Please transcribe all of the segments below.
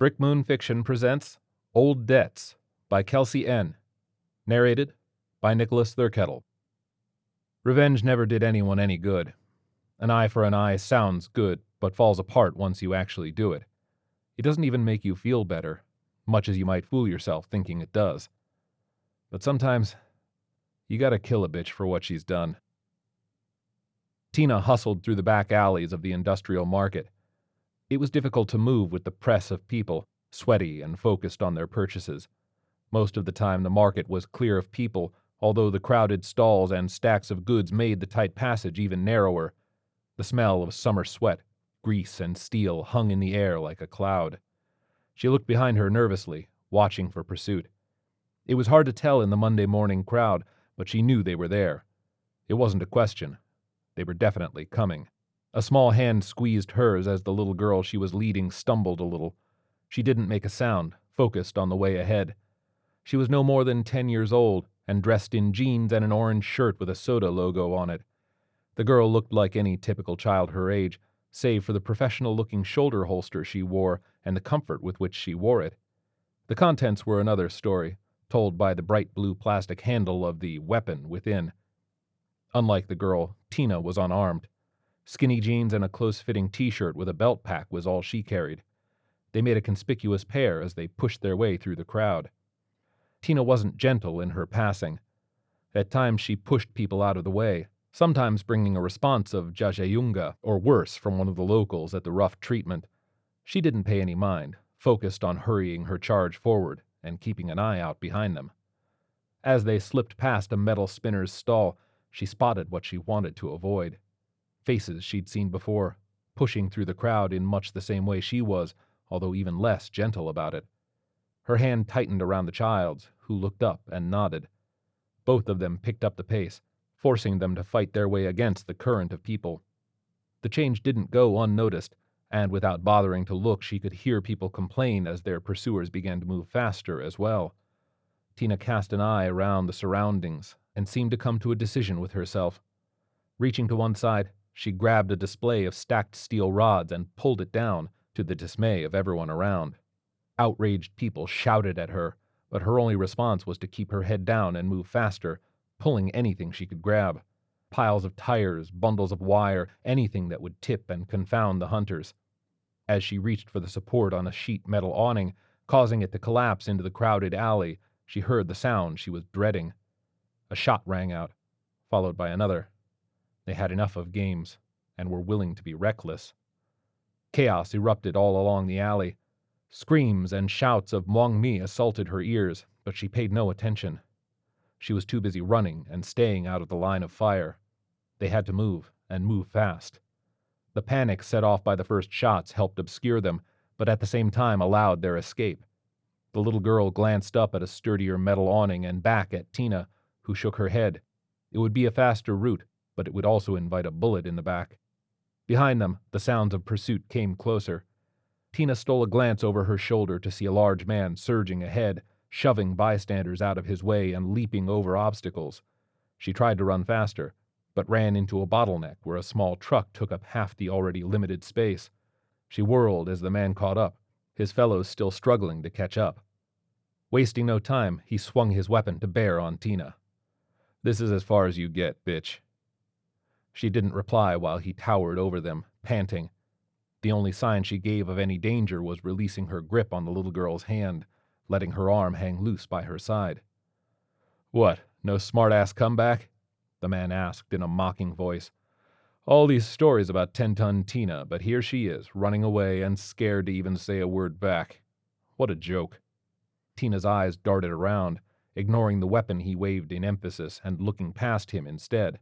Brick Moon Fiction presents Old Debts by Kelsey N. Narrated by Nicholas Thurkettle. Revenge never did anyone any good. An eye for an eye sounds good, but falls apart once you actually do it. It doesn't even make you feel better, much as you might fool yourself thinking it does. But sometimes, you gotta kill a bitch for what she's done. Tina hustled through the back alleys of the industrial market. It was difficult to move with the press of people, sweaty and focused on their purchases. Most of the time, the market was clear of people, although the crowded stalls and stacks of goods made the tight passage even narrower. The smell of summer sweat, grease, and steel hung in the air like a cloud. She looked behind her nervously, watching for pursuit. It was hard to tell in the Monday morning crowd, but she knew they were there. It wasn't a question. They were definitely coming. A small hand squeezed hers as the little girl she was leading stumbled a little. She didn't make a sound, focused on the way ahead. She was no more than ten years old and dressed in jeans and an orange shirt with a soda logo on it. The girl looked like any typical child her age, save for the professional looking shoulder holster she wore and the comfort with which she wore it. The contents were another story, told by the bright blue plastic handle of the weapon within. Unlike the girl, Tina was unarmed. Skinny jeans and a close fitting t shirt with a belt pack was all she carried. They made a conspicuous pair as they pushed their way through the crowd. Tina wasn't gentle in her passing. At times she pushed people out of the way, sometimes bringing a response of jajayunga or worse from one of the locals at the rough treatment. She didn't pay any mind, focused on hurrying her charge forward and keeping an eye out behind them. As they slipped past a metal spinner's stall, she spotted what she wanted to avoid faces she'd seen before, pushing through the crowd in much the same way she was, although even less gentle about it. Her hand tightened around the child's, who looked up and nodded. Both of them picked up the pace, forcing them to fight their way against the current of people. The change didn't go unnoticed, and without bothering to look, she could hear people complain as their pursuers began to move faster as well. Tina cast an eye around the surroundings and seemed to come to a decision with herself. Reaching to one side, she grabbed a display of stacked steel rods and pulled it down, to the dismay of everyone around. Outraged people shouted at her, but her only response was to keep her head down and move faster, pulling anything she could grab piles of tires, bundles of wire, anything that would tip and confound the hunters. As she reached for the support on a sheet metal awning, causing it to collapse into the crowded alley, she heard the sound she was dreading. A shot rang out, followed by another. They had enough of games, and were willing to be reckless. Chaos erupted all along the alley. Screams and shouts of Wang Mi assaulted her ears, but she paid no attention. She was too busy running and staying out of the line of fire. They had to move, and move fast. The panic set off by the first shots helped obscure them, but at the same time allowed their escape. The little girl glanced up at a sturdier metal awning and back at Tina, who shook her head. It would be a faster route, but it would also invite a bullet in the back. Behind them, the sounds of pursuit came closer. Tina stole a glance over her shoulder to see a large man surging ahead, shoving bystanders out of his way and leaping over obstacles. She tried to run faster, but ran into a bottleneck where a small truck took up half the already limited space. She whirled as the man caught up, his fellows still struggling to catch up. Wasting no time, he swung his weapon to bear on Tina. This is as far as you get, bitch, she didn't reply while he towered over them, panting. The only sign she gave of any danger was releasing her grip on the little girl's hand, letting her arm hang loose by her side. What, no smart-ass comeback? The man asked in a mocking voice. All these stories about Ten Ton Tina, but here she is, running away and scared to even say a word back. What a joke. Tina's eyes darted around, ignoring the weapon he waved in emphasis and looking past him instead.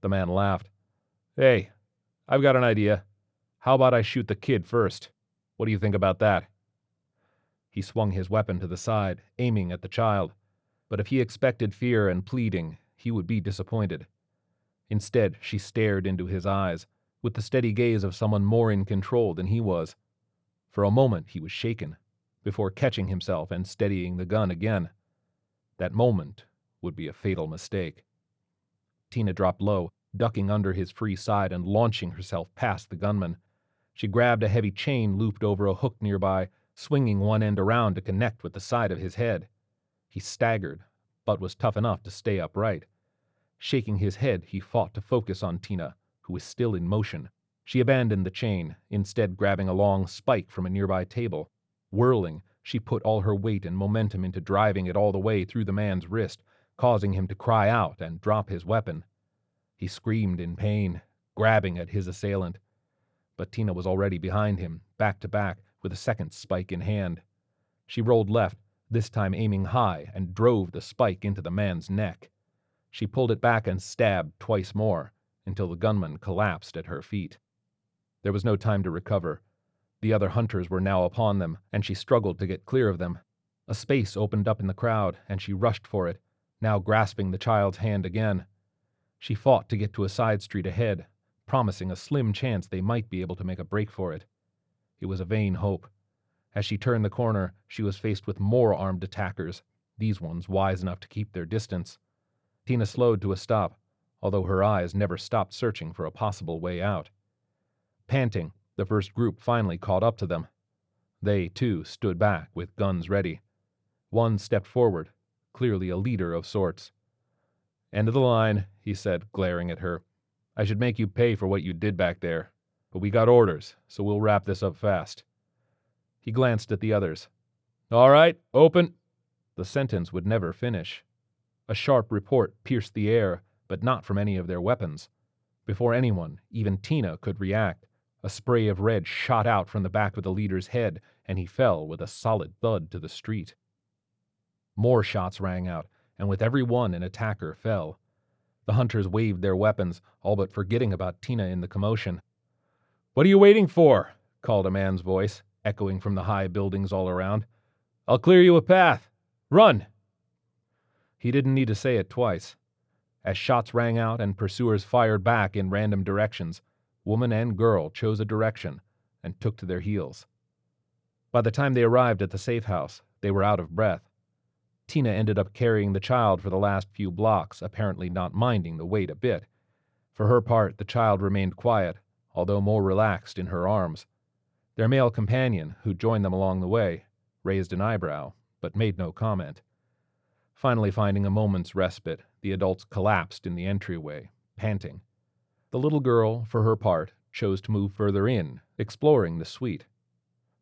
The man laughed. Hey, I've got an idea. How about I shoot the kid first? What do you think about that? He swung his weapon to the side, aiming at the child. But if he expected fear and pleading, he would be disappointed. Instead, she stared into his eyes, with the steady gaze of someone more in control than he was. For a moment, he was shaken, before catching himself and steadying the gun again. That moment would be a fatal mistake. Tina dropped low, ducking under his free side and launching herself past the gunman. She grabbed a heavy chain looped over a hook nearby, swinging one end around to connect with the side of his head. He staggered, but was tough enough to stay upright. Shaking his head, he fought to focus on Tina, who was still in motion. She abandoned the chain, instead grabbing a long spike from a nearby table. Whirling, she put all her weight and momentum into driving it all the way through the man's wrist, causing him to cry out and drop his weapon. He screamed in pain, grabbing at his assailant. But Tina was already behind him, back to back, with a second spike in hand. She rolled left, this time aiming high, and drove the spike into the man's neck. She pulled it back and stabbed twice more, until the gunman collapsed at her feet. There was no time to recover. The other hunters were now upon them, and she struggled to get clear of them. A space opened up in the crowd, and she rushed for it, now grasping the child's hand again. She fought to get to a side street ahead, promising a slim chance they might be able to make a break for it. It was a vain hope. As she turned the corner, she was faced with more armed attackers, these ones wise enough to keep their distance. Tina slowed to a stop, although her eyes never stopped searching for a possible way out. Panting, the first group finally caught up to them. They, too, stood back with guns ready. One stepped forward, clearly a leader of sorts. End of the line, he said, glaring at her. I should make you pay for what you did back there, but we got orders, so we'll wrap this up fast. He glanced at the others. All right, open. The sentence would never finish. A sharp report pierced the air, but not from any of their weapons. Before anyone, even Tina, could react, a spray of red shot out from the back of the leader's head, and he fell with a solid thud to the street. More shots rang out, and with every one an attacker fell. The hunters waved their weapons, all but forgetting about Tina in the commotion. What are you waiting for? called a man's voice, echoing from the high buildings all around. I'll clear you a path. Run! He didn't need to say it twice. As shots rang out and pursuers fired back in random directions, woman and girl chose a direction and took to their heels. By the time they arrived at the safe house, they were out of breath. Tina ended up carrying the child for the last few blocks, apparently not minding the weight a bit. For her part, the child remained quiet, although more relaxed in her arms. Their male companion, who joined them along the way, raised an eyebrow, but made no comment. Finally, finding a moment's respite, the adults collapsed in the entryway, panting. The little girl, for her part, chose to move further in, exploring the suite.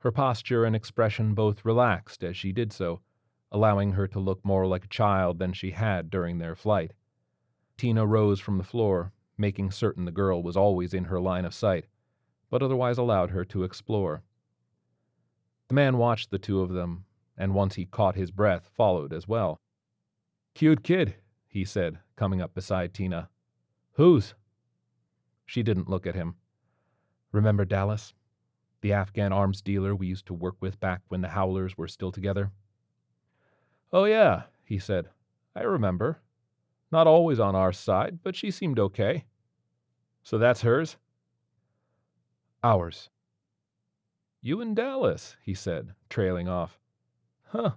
Her posture and expression both relaxed as she did so, allowing her to look more like a child than she had during their flight. Tina rose from the floor, making certain the girl was always in her line of sight, but otherwise allowed her to explore. The man watched the two of them, and once he caught his breath, followed as well. Cute kid, he said, coming up beside Tina. Whose? She didn't look at him. Remember Dallas? The Afghan arms dealer we used to work with back when the Howlers were still together? Oh, yeah, he said. I remember. Not always on our side, but she seemed okay. So that's hers? Ours. You and Dallas, he said, trailing off. Huh.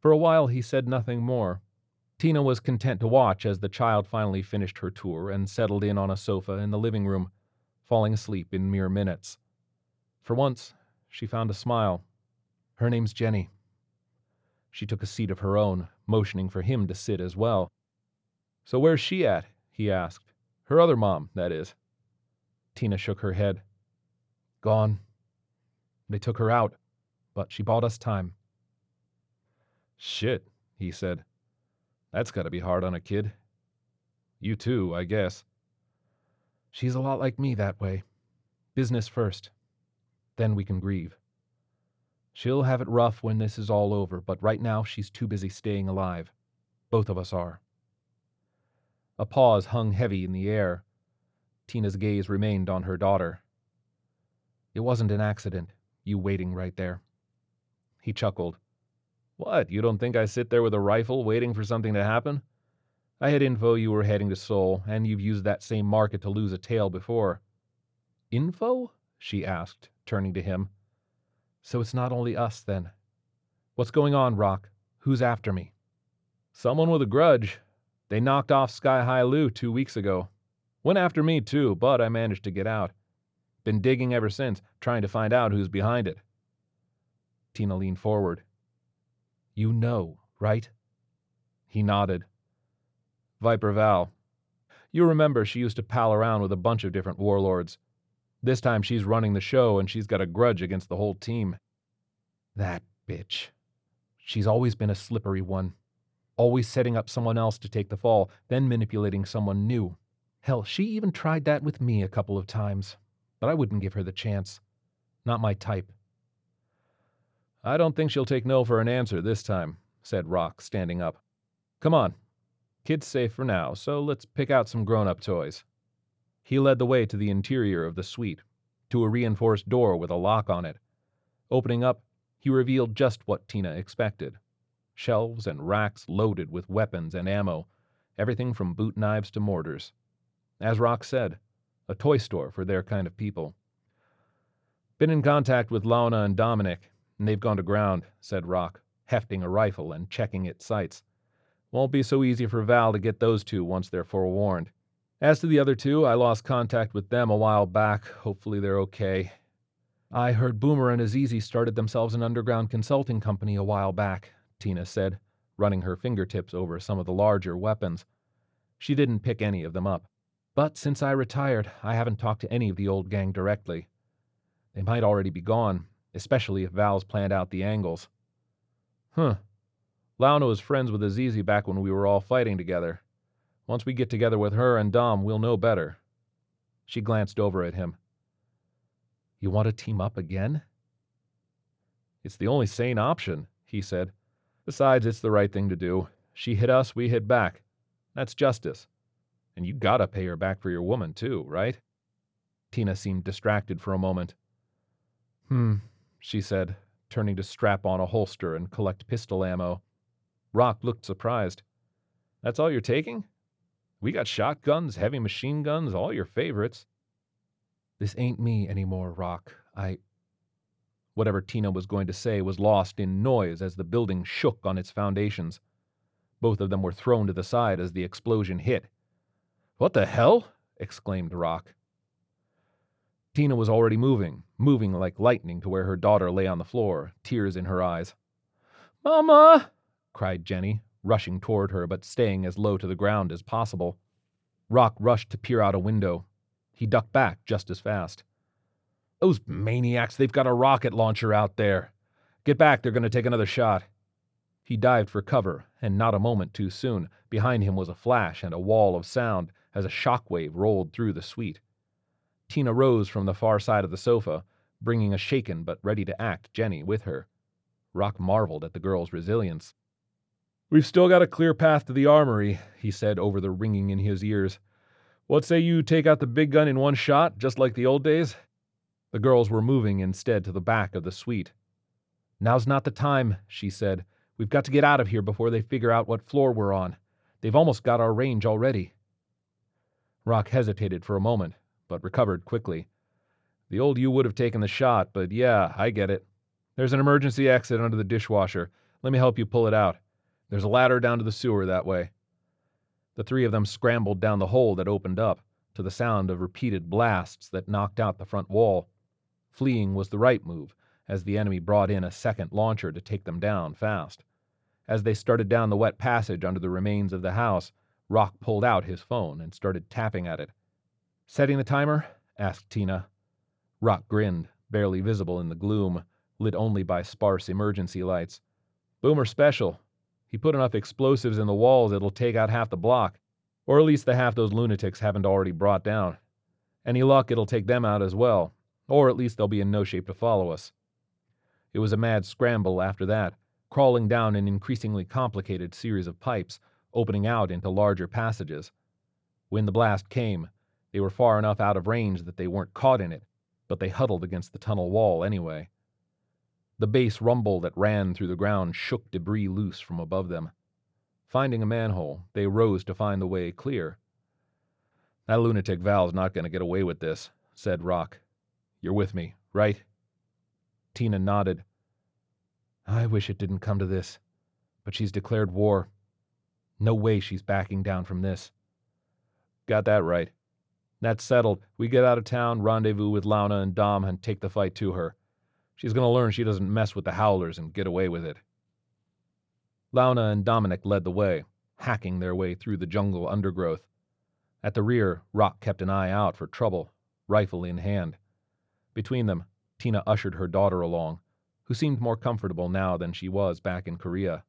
For a while he said nothing more. Tina was content to watch as the child finally finished her tour and settled in on a sofa in the living room, falling asleep in mere minutes. For once, she found a smile. Her name's Jenny. She took a seat of her own, motioning for him to sit as well. So where's she at? he asked. Her other mom, that is. Tina shook her head. Gone. They took her out, but she bought us time. Shit, he said. That's got to be hard on a kid. You too, I guess. She's a lot like me that way. Business first. Then we can grieve. She'll have it rough when this is all over, but right now she's too busy staying alive. Both of us are. A pause hung heavy in the air. Tina's gaze remained on her daughter. It wasn't an accident, you waiting right there. He chuckled. What, you don't think I sit there with a rifle waiting for something to happen? I had info you were heading to Seoul, and you've used that same market to lose a tail before. Info? she asked, turning to him. So it's not only us, then. What's going on, Rock? Who's after me? Someone with a grudge. They knocked off Sky High Lu two weeks ago. Went after me, too, but I managed to get out. Been digging ever since, trying to find out who's behind it. Tina leaned forward. You know, right? He nodded. Viper Val. You remember she used to pal around with a bunch of different warlords. This time she's running the show and she's got a grudge against the whole team. That bitch. She's always been a slippery one. Always setting up someone else to take the fall, then manipulating someone new. Hell, she even tried that with me a couple of times, but I wouldn't give her the chance. Not my type. I don't think she'll take no for an answer this time, said Rock, standing up. Come on. Kid's safe for now, so let's pick out some grown up toys. He led the way to the interior of the suite, to a reinforced door with a lock on it. Opening up, he revealed just what Tina expected shelves and racks loaded with weapons and ammo, everything from boot knives to mortars. As Rock said, a toy store for their kind of people. Been in contact with Launa and Dominic, and they've gone to ground, said Rock, hefting a rifle and checking its sights. Won't be so easy for Val to get those two once they're forewarned. As to the other two, I lost contact with them a while back. Hopefully they're okay. I heard Boomer and Azizi started themselves an underground consulting company a while back, Tina said, running her fingertips over some of the larger weapons. She didn't pick any of them up. But since I retired, I haven't talked to any of the old gang directly. They might already be gone, especially if Val's planned out the angles. Huh. Launa was friends with Azizi back when we were all fighting together. Once we get together with her and Dom, we'll know better. She glanced over at him. You want to team up again? It's the only sane option, he said. Besides, it's the right thing to do. She hit us, we hit back. That's justice. And you gotta pay her back for your woman, too, right? Tina seemed distracted for a moment. Hmm, she said, turning to strap on a holster and collect pistol ammo. Rock looked surprised. That's all you're taking? We got shotguns, heavy machine guns, all your favorites. This ain't me anymore, Rock. I. Whatever Tina was going to say was lost in noise as the building shook on its foundations. Both of them were thrown to the side as the explosion hit. What the hell? exclaimed Rock. Tina was already moving, moving like lightning to where her daughter lay on the floor, tears in her eyes. Mama! cried Jenny, rushing toward her but staying as low to the ground as possible. Rock rushed to peer out a window, he ducked back just as fast. Those maniacs, they've got a rocket launcher out there. Get back, they're going to take another shot. He dived for cover, and not a moment too soon, behind him was a flash and a wall of sound as a shock wave rolled through the suite. Tina rose from the far side of the sofa, bringing a shaken but ready to act Jenny with her. Rock marveled at the girl's resilience. We've still got a clear path to the armory, he said over the ringing in his ears. What say you take out the big gun in one shot, just like the old days? The girls were moving instead to the back of the suite. Now's not the time, she said. We've got to get out of here before they figure out what floor we're on. They've almost got our range already. Rock hesitated for a moment, but recovered quickly. The old you would have taken the shot, but yeah, I get it. There's an emergency exit under the dishwasher. Let me help you pull it out. There's a ladder down to the sewer that way. The three of them scrambled down the hole that opened up, to the sound of repeated blasts that knocked out the front wall. Fleeing was the right move, as the enemy brought in a second launcher to take them down fast. As they started down the wet passage under the remains of the house, Rock pulled out his phone and started tapping at it. Setting the timer? asked Tina. Rock grinned, barely visible in the gloom, lit only by sparse emergency lights. Boomer special, he put enough explosives in the walls it'll take out half the block, or at least the half those lunatics haven't already brought down. Any luck, it'll take them out as well, or at least they'll be in no shape to follow us. It was a mad scramble after that, crawling down an increasingly complicated series of pipes, opening out into larger passages. When the blast came, they were far enough out of range that they weren't caught in it, but they huddled against the tunnel wall anyway. The bass rumble that ran through the ground shook debris loose from above them. Finding a manhole, they rose to find the way clear. That lunatic Val's not going to get away with this, said Rock. You're with me, right? Tina nodded. I wish it didn't come to this, but she's declared war. No way she's backing down from this. Got that right. That's settled. We get out of town, rendezvous with Launa and Dom, and take the fight to her. She's going to learn she doesn't mess with the howlers and get away with it. Launa and Dominic led the way, hacking their way through the jungle undergrowth. At the rear, Rock kept an eye out for trouble, rifle in hand. Between them, Tina ushered her daughter along, who seemed more comfortable now than she was back in Korea.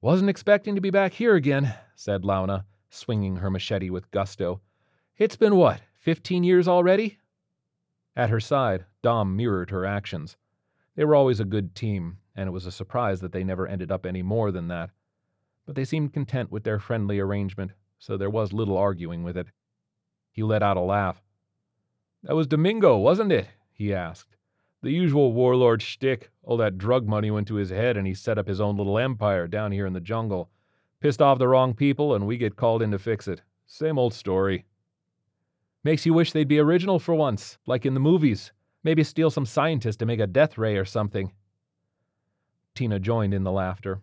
Wasn't expecting to be back here again, said Launa, swinging her machete with gusto. It's been what, fifteen years already? At her side, Dom mirrored her actions. They were always a good team, and it was a surprise that they never ended up any more than that. But they seemed content with their friendly arrangement, so there was little arguing with it. He let out a laugh. That was Domingo, wasn't it? he asked. The usual warlord shtick. All that drug money went to his head, and he set up his own little empire down here in the jungle. Pissed off the wrong people, and we get called in to fix it. Same old story. Makes you wish they'd be original for once, like in the movies. Maybe steal some scientist to make a death ray or something. Tina joined in the laughter,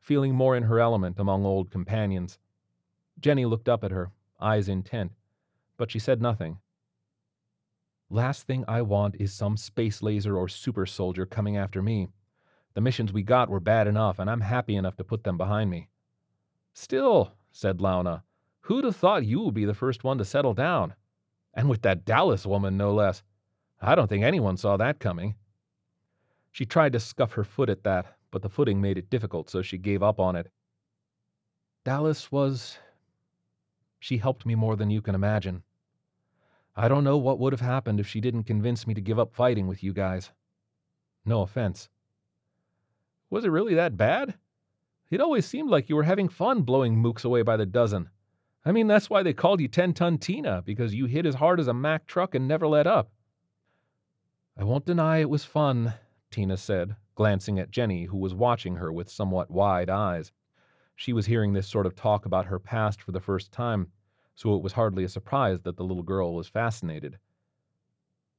feeling more in her element among old companions. Jenny looked up at her, eyes intent, but she said nothing. Last thing I want is some space laser or super soldier coming after me. The missions we got were bad enough, and I'm happy enough to put them behind me. Still, said Launa, who'd have thought you would be the first one to settle down? And with that Dallas woman, no less. I don't think anyone saw that coming. She tried to scuff her foot at that, but the footing made it difficult, so she gave up on it. Dallas was. She helped me more than you can imagine. I don't know what would have happened if she didn't convince me to give up fighting with you guys. No offense. Was it really that bad? It always seemed like you were having fun blowing mooks away by the dozen. I mean, that's why they called you 10 Ton Tina, because you hit as hard as a Mack truck and never let up. I won't deny it was fun, Tina said, glancing at Jenny, who was watching her with somewhat wide eyes. She was hearing this sort of talk about her past for the first time, so it was hardly a surprise that the little girl was fascinated.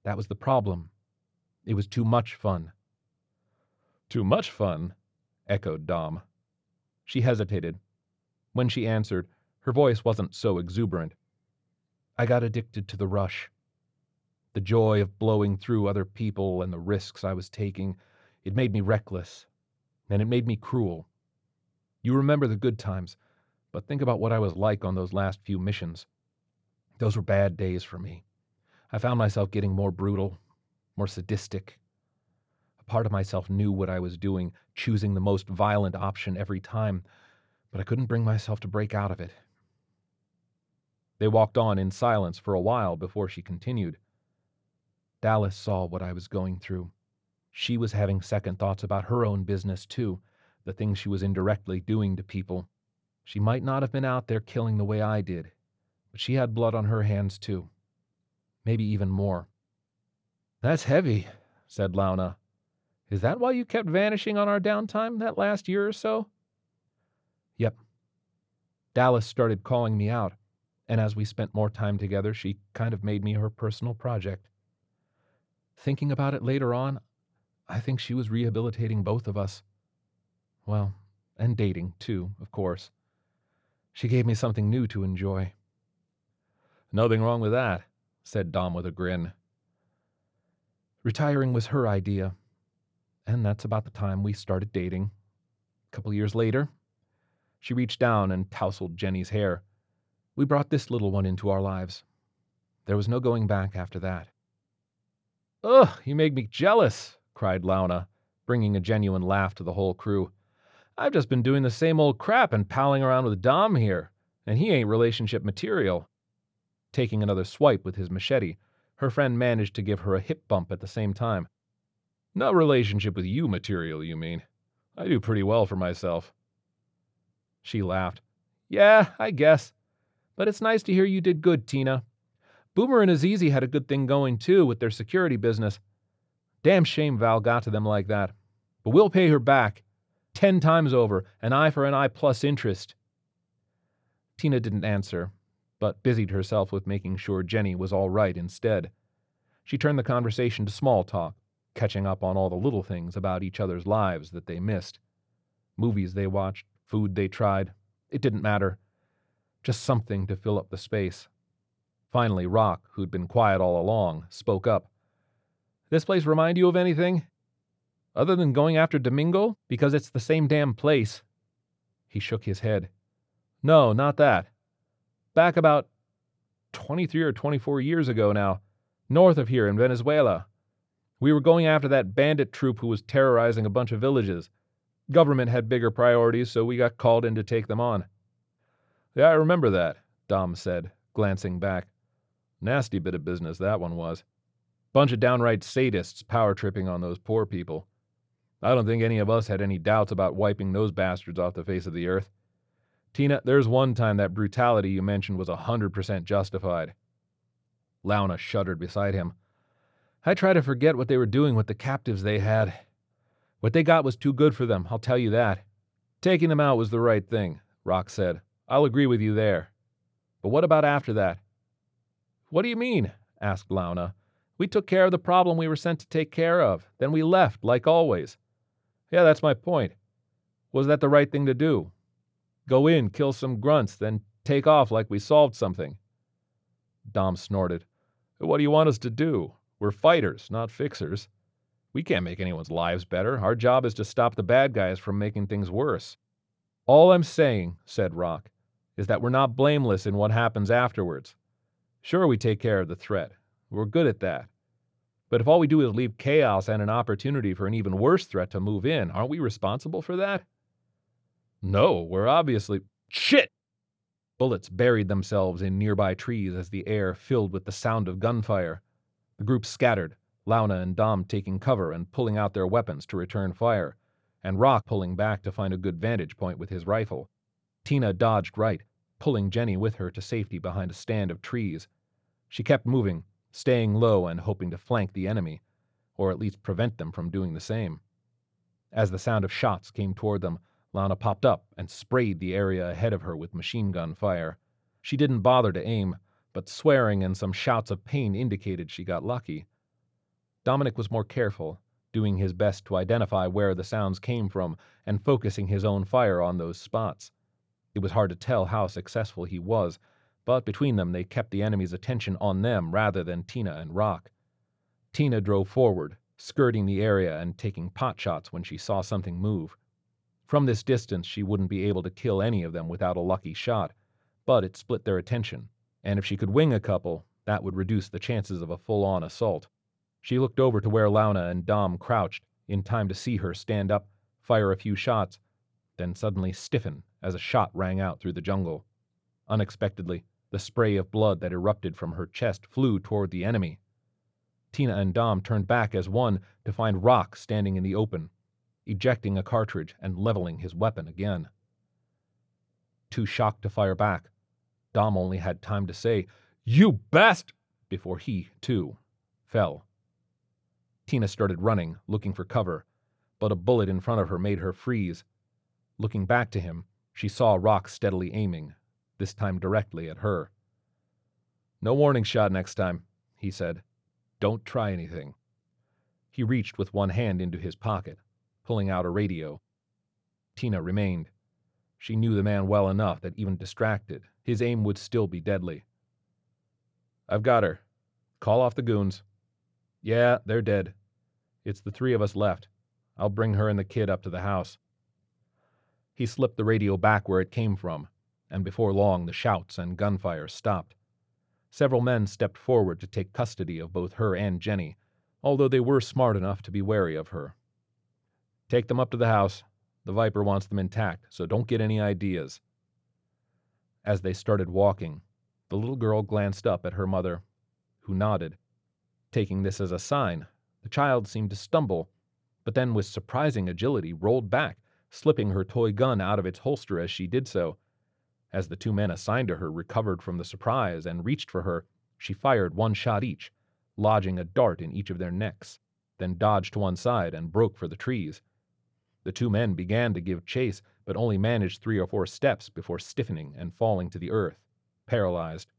That was the problem. It was too much fun. Too much fun? echoed Dom. She hesitated. When she answered, her voice wasn't so exuberant. I got addicted to the rush. The joy of blowing through other people and the risks I was taking, it made me reckless, and it made me cruel. You remember the good times, but think about what I was like on those last few missions. Those were bad days for me. I found myself getting more brutal, more sadistic. A part of myself knew what I was doing, choosing the most violent option every time, but I couldn't bring myself to break out of it. They walked on in silence for a while before she continued. Dallas saw what I was going through. She was having second thoughts about her own business, too, the things she was indirectly doing to people. She might not have been out there killing the way I did, but she had blood on her hands too. Maybe even more. That's heavy, said Launa. Is that why you kept vanishing on our downtime that last year or so? Yep. Dallas started calling me out, and as we spent more time together, she kind of made me her personal project. Thinking about it later on, I think she was rehabilitating both of us. Well, and dating, too, of course. She gave me something new to enjoy. Nothing wrong with that, said Dom with a grin. Retiring was her idea, and that's about the time we started dating. A couple years later, she reached down and tousled Jenny's hair. We brought this little one into our lives. There was no going back after that. Ugh, you make me jealous, cried Launa, bringing a genuine laugh to the whole crew. I've just been doing the same old crap and palling around with Dom here, and he ain't relationship material. Taking another swipe with his machete, her friend managed to give her a hip bump at the same time. Not relationship with you material, you mean? I do pretty well for myself. She laughed. Yeah, I guess. But it's nice to hear you did good, Tina. Boomer and Azizi had a good thing going, too, with their security business. Damn shame Val got to them like that. But we'll pay her back ten times over, an eye for an eye plus interest. Tina didn't answer, but busied herself with making sure Jenny was all right instead. She turned the conversation to small talk, catching up on all the little things about each other's lives that they missed. Movies they watched, food they tried. It didn't matter. Just something to fill up the space. Finally, Rock, who'd been quiet all along, spoke up. This place remind you of anything? Other than going after Domingo? Because it's the same damn place. He shook his head. No, not that. Back about 23 or 24 years ago now, north of here in Venezuela. We were going after that bandit troop who was terrorizing a bunch of villages. Government had bigger priorities, so we got called in to take them on. Yeah, I remember that, Dom said, glancing back. Nasty bit of business that one was. Bunch of downright sadists power tripping on those poor people. I don't think any of us had any doubts about wiping those bastards off the face of the earth. Tina, there's one time that brutality you mentioned was a hundred percent justified. Launa shuddered beside him. I try to forget what they were doing with the captives they had. What they got was too good for them, I'll tell you that. Taking them out was the right thing, Rock said. I'll agree with you there. But what about after that? What do you mean? asked Launa. We took care of the problem we were sent to take care of. Then we left, like always. Yeah, that's my point. Was that the right thing to do? Go in, kill some grunts, then take off like we solved something. Dom snorted. What do you want us to do? We're fighters, not fixers. We can't make anyone's lives better. Our job is to stop the bad guys from making things worse. All I'm saying, said Rock, is that we're not blameless in what happens afterwards. Sure, we take care of the threat. We're good at that. But if all we do is leave chaos and an opportunity for an even worse threat to move in, aren't we responsible for that? No, we're obviously. Shit! Bullets buried themselves in nearby trees as the air filled with the sound of gunfire. The group scattered, Launa and Dom taking cover and pulling out their weapons to return fire, and Rock pulling back to find a good vantage point with his rifle. Tina dodged right, pulling Jenny with her to safety behind a stand of trees. She kept moving, staying low and hoping to flank the enemy, or at least prevent them from doing the same. As the sound of shots came toward them, Launa popped up and sprayed the area ahead of her with machine gun fire. She didn't bother to aim, but swearing and some shouts of pain indicated she got lucky. Dominic was more careful, doing his best to identify where the sounds came from and focusing his own fire on those spots. It was hard to tell how successful he was, but between them they kept the enemy's attention on them rather than Tina and Rock. Tina drove forward, skirting the area and taking pot shots when she saw something move. From this distance, she wouldn't be able to kill any of them without a lucky shot, but it split their attention, and if she could wing a couple, that would reduce the chances of a full on assault. She looked over to where Launa and Dom crouched, in time to see her stand up, fire a few shots, then suddenly stiffen as a shot rang out through the jungle. Unexpectedly, the spray of blood that erupted from her chest flew toward the enemy. Tina and Dom turned back as one to find Rock standing in the open, ejecting a cartridge and leveling his weapon again. Too shocked to fire back, Dom only had time to say, You best! before he, too, fell. Tina started running, looking for cover, but a bullet in front of her made her freeze. Looking back to him, she saw Rock steadily aiming, this time directly at her. No warning shot next time, he said. Don't try anything. He reached with one hand into his pocket pulling out a radio. Tina remained. She knew the man well enough that even distracted, his aim would still be deadly. I've got her. Call off the goons. Yeah, they're dead. It's the three of us left. I'll bring her and the kid up to the house. He slipped the radio back where it came from, and before long the shouts and gunfire stopped. Several men stepped forward to take custody of both her and Jenny, although they were smart enough to be wary of her. Take them up to the house. The Viper wants them intact, so don't get any ideas. As they started walking, the little girl glanced up at her mother, who nodded. Taking this as a sign, the child seemed to stumble, but then with surprising agility rolled back, slipping her toy gun out of its holster as she did so. As the two men assigned to her recovered from the surprise and reached for her, she fired one shot each, lodging a dart in each of their necks, then dodged to one side and broke for the trees. The two men began to give chase, but only managed three or four steps before stiffening and falling to the earth, paralyzed.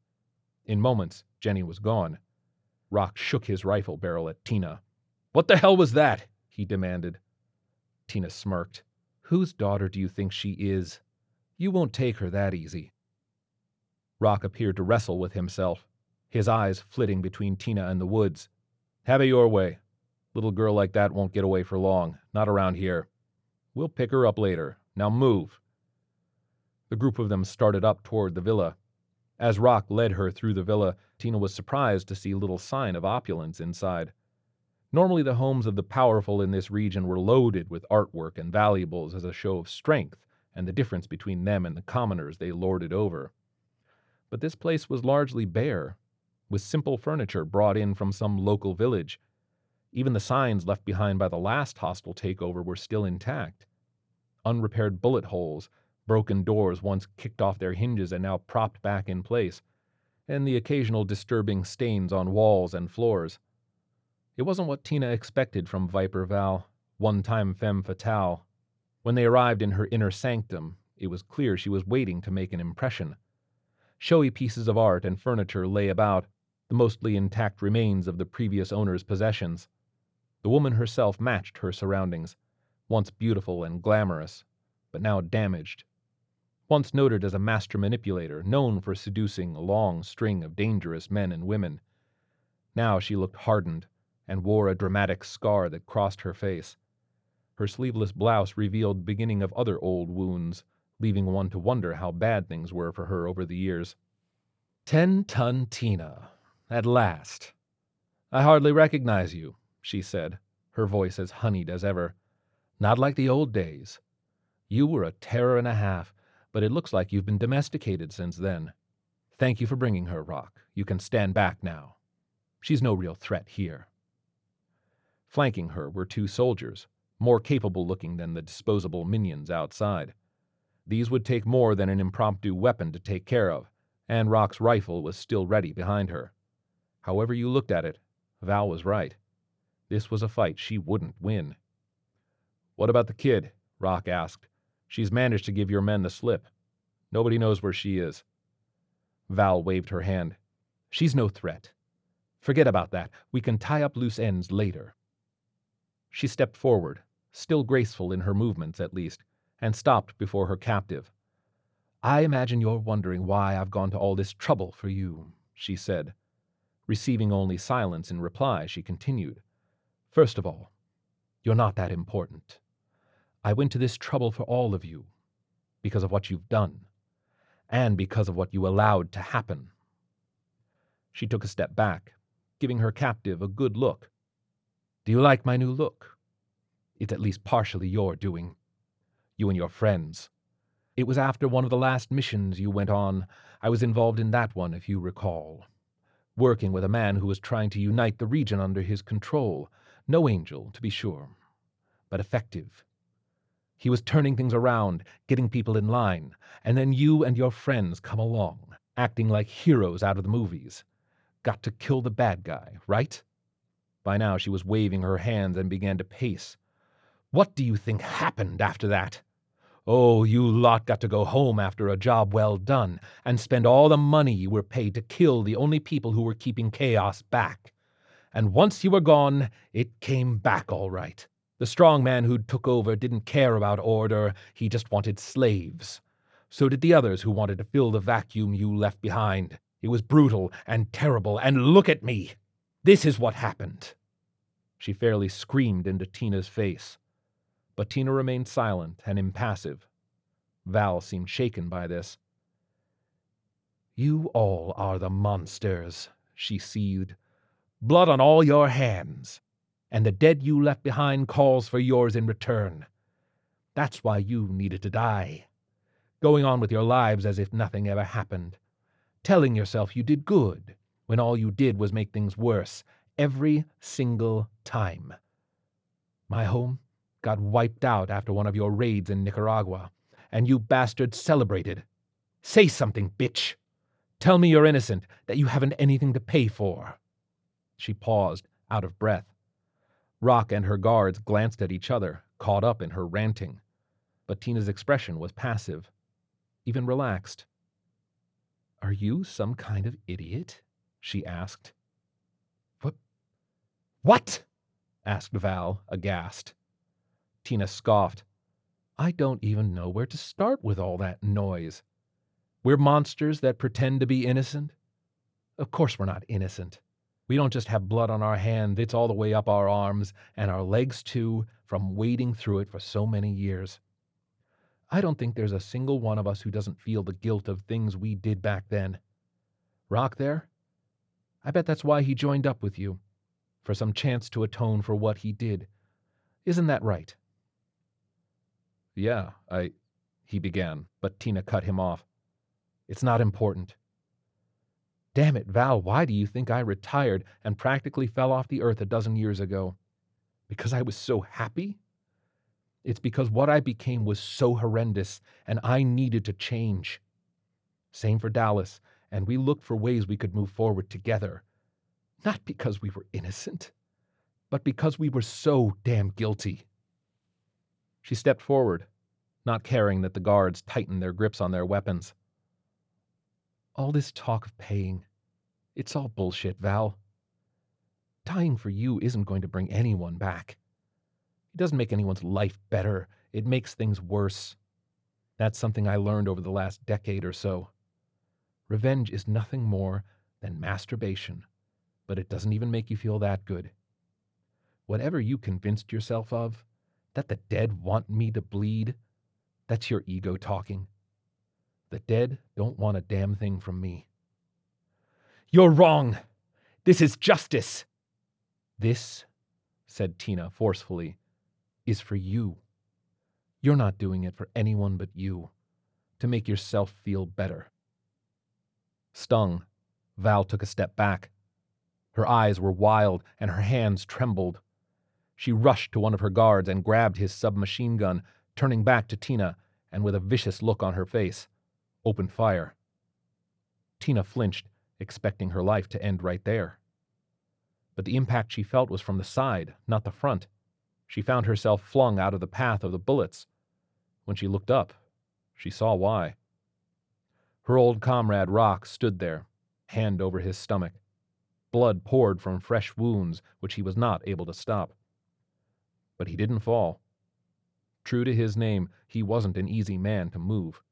In moments, Jenny was gone. Rock shook his rifle barrel at Tina. What the hell was that? he demanded. Tina smirked. Whose daughter do you think she is? You won't take her that easy. Rock appeared to wrestle with himself, his eyes flitting between Tina and the woods. Have it your way. Little girl like that won't get away for long, not around here. We'll pick her up later. Now move. The group of them started up toward the villa. As Rock led her through the villa, Tina was surprised to see little sign of opulence inside. Normally, the homes of the powerful in this region were loaded with artwork and valuables as a show of strength and the difference between them and the commoners they lorded over. But this place was largely bare, with simple furniture brought in from some local village. Even the signs left behind by the last hostile takeover were still intact. Unrepaired bullet holes, broken doors once kicked off their hinges and now propped back in place, and the occasional disturbing stains on walls and floors. It wasn't what Tina expected from Viper Val, one time femme fatale. When they arrived in her inner sanctum, it was clear she was waiting to make an impression. Showy pieces of art and furniture lay about, the mostly intact remains of the previous owner's possessions. The woman herself matched her surroundings, once beautiful and glamorous, but now damaged. Once noted as a master manipulator, known for seducing a long string of dangerous men and women. Now she looked hardened and wore a dramatic scar that crossed her face. Her sleeveless blouse revealed beginning of other old wounds, leaving one to wonder how bad things were for her over the years. Ten ton Tina, at last. I hardly recognize you, she said, her voice as honeyed as ever. Not like the old days. You were a terror and a half, but it looks like you've been domesticated since then. Thank you for bringing her, Rock. You can stand back now. She's no real threat here. Flanking her were two soldiers, more capable looking than the disposable minions outside. These would take more than an impromptu weapon to take care of, and Rock's rifle was still ready behind her. However you looked at it, Val was right. This was a fight she wouldn't win. What about the kid? Rock asked. She's managed to give your men the slip. Nobody knows where she is. Val waved her hand. She's no threat. Forget about that. We can tie up loose ends later. She stepped forward, still graceful in her movements at least, and stopped before her captive. I imagine you're wondering why I've gone to all this trouble for you, she said. Receiving only silence in reply, she continued. First of all, you're not that important. I went to this trouble for all of you, because of what you've done, and because of what you allowed to happen. She took a step back, giving her captive a good look. Do you like my new look? It's at least partially your doing. You and your friends. It was after one of the last missions you went on. I was involved in that one, if you recall working with a man who was trying to unite the region under his control. No angel, to be sure, but effective. He was turning things around, getting people in line, and then you and your friends come along, acting like heroes out of the movies. Got to kill the bad guy, right? By now she was waving her hands and began to pace. What do you think happened after that? Oh, you lot got to go home after a job well done and spend all the money you were paid to kill the only people who were keeping chaos back. And once you were gone, it came back all right. The strong man who took over didn't care about order, he just wanted slaves. So did the others who wanted to fill the vacuum you left behind. It was brutal and terrible, and look at me! This is what happened. She fairly screamed into Tina's face but Tina remained silent and impassive. Val seemed shaken by this. You all are the monsters, she seethed. Blood on all your hands, and the dead you left behind calls for yours in return. That's why you needed to die. Going on with your lives as if nothing ever happened. Telling yourself you did good when all you did was make things worse every single time. My home got wiped out after one of your raids in Nicaragua, and you bastards celebrated. Say something, bitch! Tell me you're innocent, that you haven't anything to pay for. She paused, out of breath. Rock and her guards glanced at each other, caught up in her ranting. But Tina's expression was passive, even relaxed. Are you some kind of idiot? She asked. What? What? asked Val, aghast. Tina scoffed. I don't even know where to start with all that noise. We're monsters that pretend to be innocent? Of course we're not innocent. We don't just have blood on our hand, it's all the way up our arms and our legs too, from wading through it for so many years. I don't think there's a single one of us who doesn't feel the guilt of things we did back then. Rock there? I bet that's why he joined up with you, for some chance to atone for what he did. Isn't that right? Yeah, I. he began, but Tina cut him off. It's not important. Damn it, Val, why do you think I retired and practically fell off the earth a dozen years ago? Because I was so happy? It's because what I became was so horrendous and I needed to change. Same for Dallas, and we looked for ways we could move forward together. Not because we were innocent, but because we were so damn guilty. She stepped forward, not caring that the guards tightened their grips on their weapons. All this talk of paying, it's all bullshit, Val. Dying for you isn't going to bring anyone back. It doesn't make anyone's life better, it makes things worse. That's something I learned over the last decade or so. Revenge is nothing more than masturbation, but it doesn't even make you feel that good. Whatever you convinced yourself of, that the dead want me to bleed, that's your ego talking. The dead don't want a damn thing from me. You're wrong. This is justice. This, said Tina forcefully, is for you. You're not doing it for anyone but you, to make yourself feel better. Stung, Val took a step back. Her eyes were wild and her hands trembled. She rushed to one of her guards and grabbed his submachine gun, turning back to Tina and with a vicious look on her face opened fire. Tina flinched, expecting her life to end right there. But the impact she felt was from the side, not the front. She found herself flung out of the path of the bullets. When she looked up, she saw why. Her old comrade Rock stood there, hand over his stomach. Blood poured from fresh wounds, which he was not able to stop. But he didn't fall. True to his name, he wasn't an easy man to move.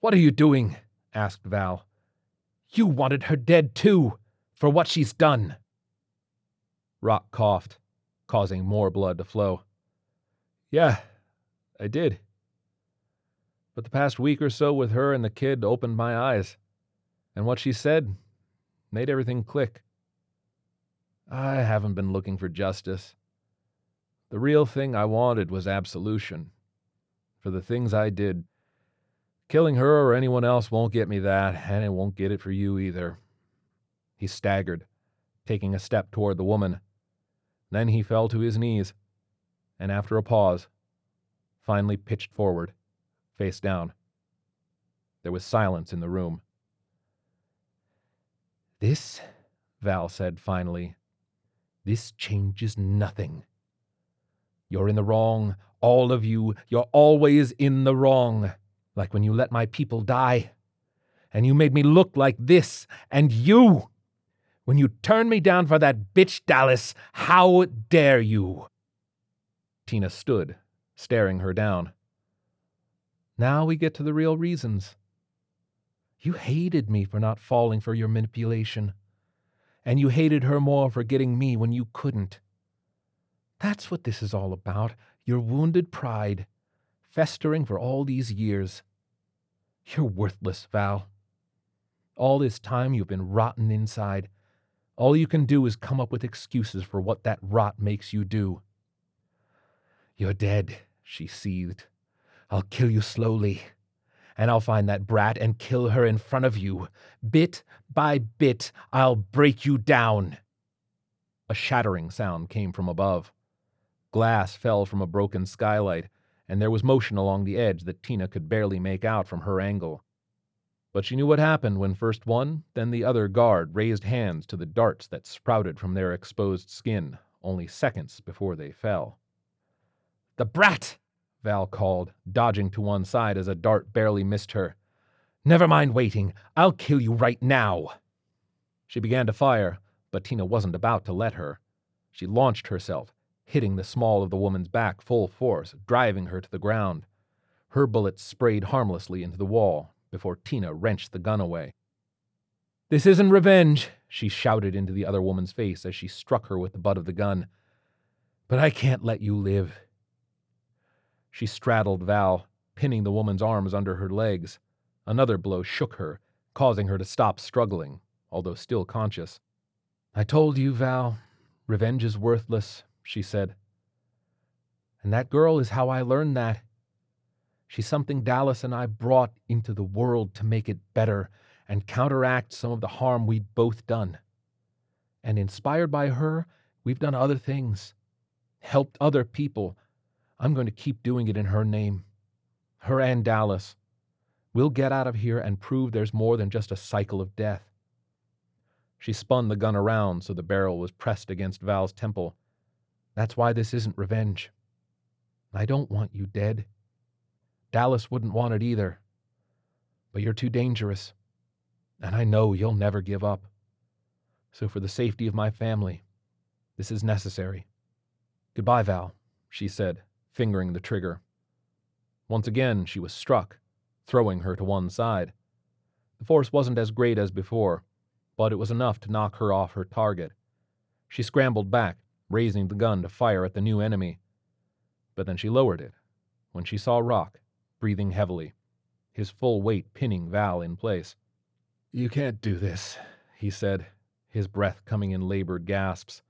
What are you doing? asked Val. You wanted her dead, too, for what she's done. Rock coughed, causing more blood to flow. Yeah, I did. But the past week or so with her and the kid opened my eyes, and what she said made everything click. I haven't been looking for justice. The real thing I wanted was absolution for the things I did Killing her or anyone else won't get me that, and it won't get it for you either. He staggered, taking a step toward the woman. Then he fell to his knees, and after a pause, finally pitched forward, face down. There was silence in the room. This, Val said finally, this changes nothing. You're in the wrong, all of you. You're always in the wrong like when you let my people die. And you made me look like this, and you! When you turned me down for that bitch Dallas, how dare you? Tina stood, staring her down. Now we get to the real reasons. You hated me for not falling for your manipulation, and you hated her more for getting me when you couldn't. That's what this is all about your wounded pride festering for all these years. You're worthless, Val. All this time you've been rotten inside. All you can do is come up with excuses for what that rot makes you do. You're dead, she seethed. I'll kill you slowly. And I'll find that brat and kill her in front of you. Bit by bit, I'll break you down. A shattering sound came from above. Glass fell from a broken skylight, and there was motion along the edge that Tina could barely make out from her angle. But she knew what happened when first one, then the other guard raised hands to the darts that sprouted from their exposed skin, only seconds before they fell. The brat! Val called, dodging to one side as a dart barely missed her. Never mind waiting. I'll kill you right now. She began to fire, but Tina wasn't about to let her. She launched herself, hitting the small of the woman's back full force, driving her to the ground. Her bullets sprayed harmlessly into the wall before Tina wrenched the gun away. This isn't revenge, she shouted into the other woman's face as she struck her with the butt of the gun. But I can't let you live. She straddled Val, pinning the woman's arms under her legs. Another blow shook her, causing her to stop struggling, although still conscious. I told you, Val, revenge is worthless, she said. And that girl is how I learned that. She's something Dallas and I brought into the world to make it better and counteract some of the harm we'd both done. And inspired by her, we've done other things, helped other people. I'm going to keep doing it in her name. Her and Dallas. We'll get out of here and prove there's more than just a cycle of death. She spun the gun around so the barrel was pressed against Val's temple. That's why this isn't revenge. I don't want you dead. Dallas wouldn't want it either. But you're too dangerous and I know you'll never give up. So, for the safety of my family, this is necessary. Goodbye, Val, she said, fingering the trigger. Once again, she was struck, throwing her to one side. The force wasn't as great as before, but it was enough to knock her off her target. She scrambled back, raising the gun to fire at the new enemy. But then she lowered it when she saw Rock, breathing heavily, his full weight pinning Val in place. You can't do this, he said, his breath coming in labored gasps.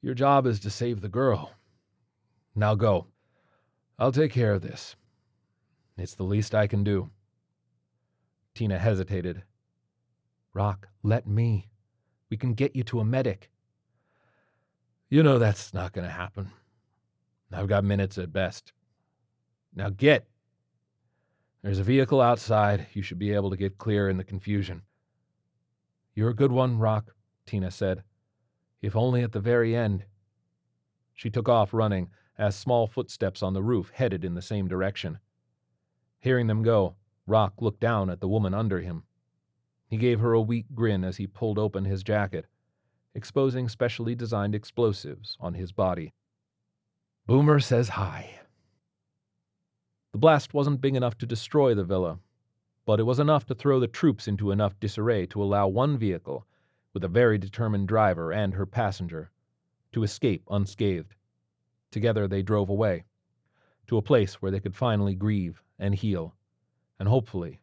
Your job is to save the girl. Now go. I'll take care of this. It's the least I can do. Tina hesitated. Rock, let me. We can get you to a medic. You know that's not going to happen. I've got minutes at best. Now get. There's a vehicle outside. You should be able to get clear in the confusion. You're a good one, Rock, Tina said. If only at the very end. She took off running as small footsteps on the roof headed in the same direction. Hearing them go, Rock looked down at the woman under him. He gave her a weak grin as he pulled open his jacket, exposing specially designed explosives on his body. Boomer says hi. The blast wasn't big enough to destroy the villa, but it was enough to throw the troops into enough disarray to allow one vehicle, with a very determined driver and her passenger, to escape unscathed. Together they drove away, to a place where they could finally grieve and heal, and hopefully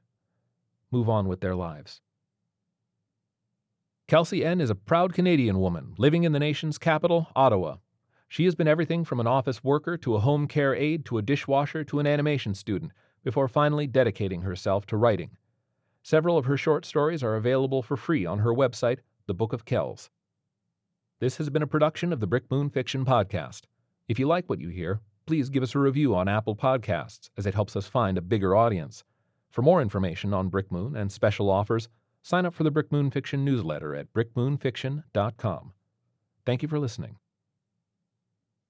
move on with their lives. Kelsey N is a proud Canadian woman living in the nation's capital, Ottawa, she has been everything from an office worker to a home care aide to a dishwasher to an animation student before finally dedicating herself to writing. Several of her short stories are available for free on her website, The Book of Kells. This has been a production of the Brick Moon Fiction Podcast. If you like what you hear, please give us a review on Apple Podcasts, as it helps us find a bigger audience. For more information on Brick Moon and special offers, sign up for the Brick Moon Fiction newsletter at brickmoonfiction.com. Thank you for listening.